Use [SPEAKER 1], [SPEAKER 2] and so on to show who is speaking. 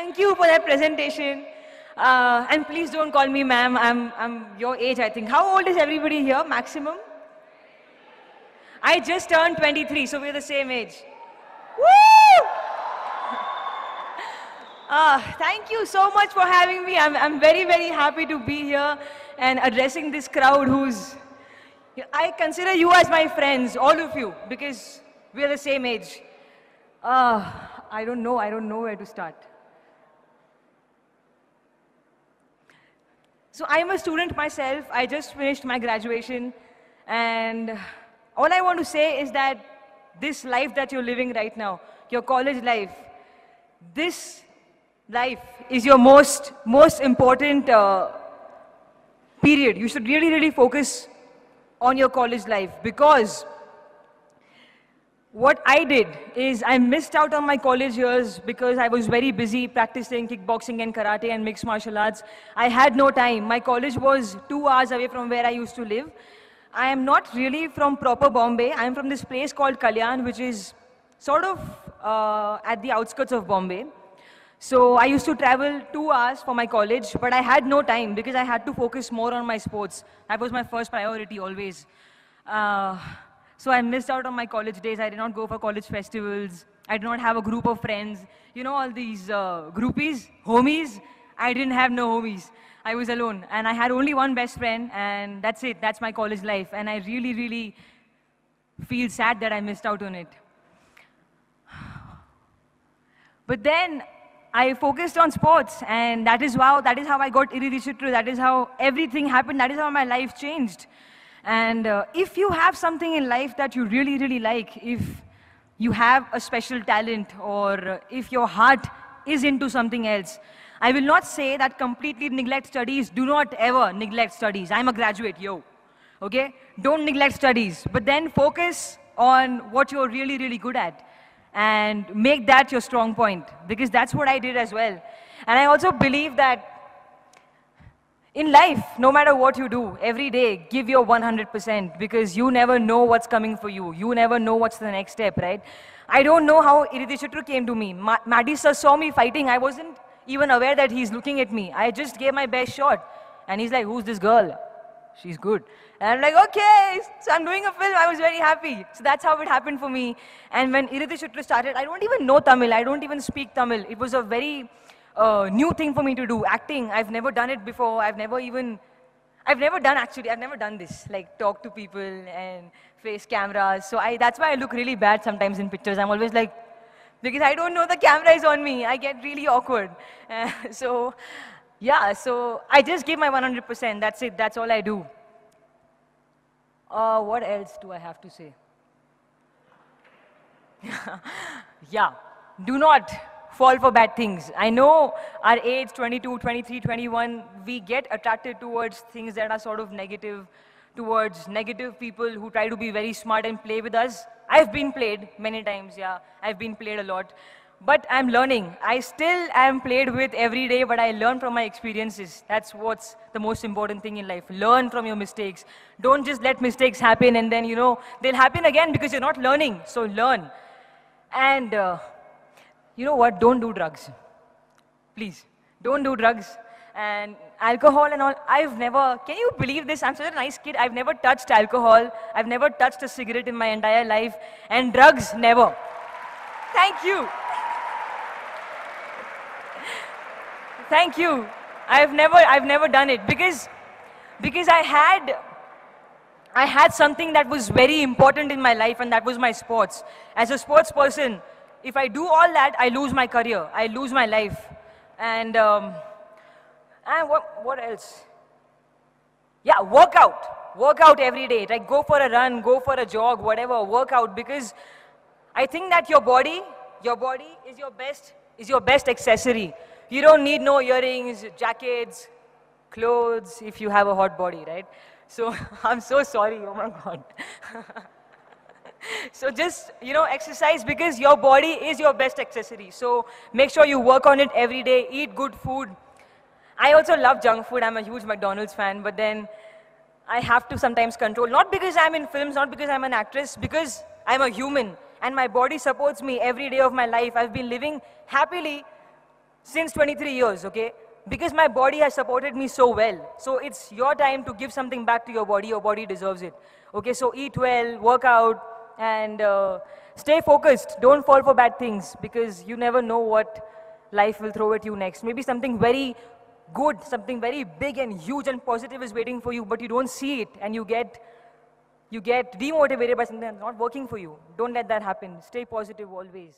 [SPEAKER 1] Thank you for that presentation. Uh, and please don't call me ma'am. I'm, I'm your age, I think. How old is everybody here, maximum? I just turned 23, so we're the same age. Woo! Uh, thank you so much for having me. I'm, I'm very, very happy to be here and addressing this crowd who's. I consider you as my friends, all of you, because we're the same age. Uh, I don't know. I don't know where to start. So I'm a student myself. I just finished my graduation. And all I want to say is that this life that you're living right now, your college life, this life is your most, most important uh, period. You should really, really focus on your college life because what I did is I missed out on my college years because I was very busy practicing kickboxing and karate and mixed martial arts. I had no time. My college was two hours away from where I used to live. I am not really from proper Bombay. I am from this place called Kalyan, which is sort of uh, at the outskirts of Bombay. So I used to travel two hours for my college, but I had no time because I had to focus more on my sports. That was my first priority always. Uh, so I missed out on my college days. I did not go for college festivals. I did not have a group of friends. You know, all these uh, groupies, homies. I didn't have no homies. I was alone. And I had only one best friend, and that's it. That's my college life. And I really, really feel sad that I missed out on it. But then I focused on sports, and that is how, that is how I got Irudhi Suttru. That is how everything happened. That is how my life changed. And uh, if you have something in life that you really, really like, if you have a special talent or if your heart is into something else, I will not say that completely neglect studies. Do not ever neglect studies. I'm a graduate, yo. Okay? Don't neglect studies. But then focus on what you're really, really good at and make that your strong point because that's what I did as well. And I also believe that in life, no matter what you do, every day, give your 100% because you never know what's coming for you. You never know what's the next step, right? I don't know how Irudhi Suttru came to me. Ma sir saw me fighting. I wasn't even aware that he's looking at me. I just gave my best shot. And he's like, who's this girl? She's good. And I'm like, okay. So I'm doing a film. I was very happy. So that's how it happened for me. And when Irudhi Suttru started, I don't even know Tamil. I don't even speak Tamil. It was a very uh, new thing for me to do. Acting, I've never done it before. I've never even, I've never done actually, I've never done this, like talk to people and face cameras. So I, that's why I look really bad sometimes in pictures. I'm always like, because I don't know the camera is on me. I get really awkward. Uh, so yeah, so I just give my 100%. That's it. That's all I do. Uh, what else do I have to say? yeah, do not fall for bad things. I know our age, 22, 23, 21, we get attracted towards things that are sort of negative, towards negative people who try to be very smart and play with us. I've been played many times, yeah. I've been played a lot. But I'm learning. I still am played with every day, but I learn from my experiences. That's what's the most important thing in life. Learn from your mistakes. Don't just let mistakes happen and then, you know, they'll happen again because you're not learning. So learn. And uh, you know what? Don't do drugs. Please. Don't do drugs. And alcohol and all. I've never, can you believe this? I'm such a nice kid. I've never touched alcohol. I've never touched a cigarette in my entire life. And drugs, never. Thank you. Thank you. I've never, I've never done it because, because I had, I had something that was very important in my life and that was my sports. As a sports person, if I do all that, I lose my career. I lose my life. And, um, and what, what else? Yeah, work out. Work out every day. Like go for a run, go for a jog, whatever. Work out because I think that your body, your body is your best, is your best accessory. You don't need no earrings, jackets, clothes if you have a hot body, right? So I'm so sorry. Oh my God. so just, you know, exercise because your body is your best accessory. So make sure you work on it every day. Eat good food. I also love junk food. I'm a huge McDonald's fan, but then I have to sometimes control. Not because I'm in films, not because I'm an actress, because I'm a human and my body supports me every day of my life. I've been living happily since 23 years, okay? Because my body has supported me so well. So it's your time to give something back to your body. Your body deserves it. Okay, so eat well, work out, and uh, stay focused. Don't fall for bad things because you never know what life will throw at you next. Maybe something very good, something very big and huge and positive is waiting for you, but you don't see it and you get you get demotivated by something that's not working for you. Don't let that happen. Stay positive always.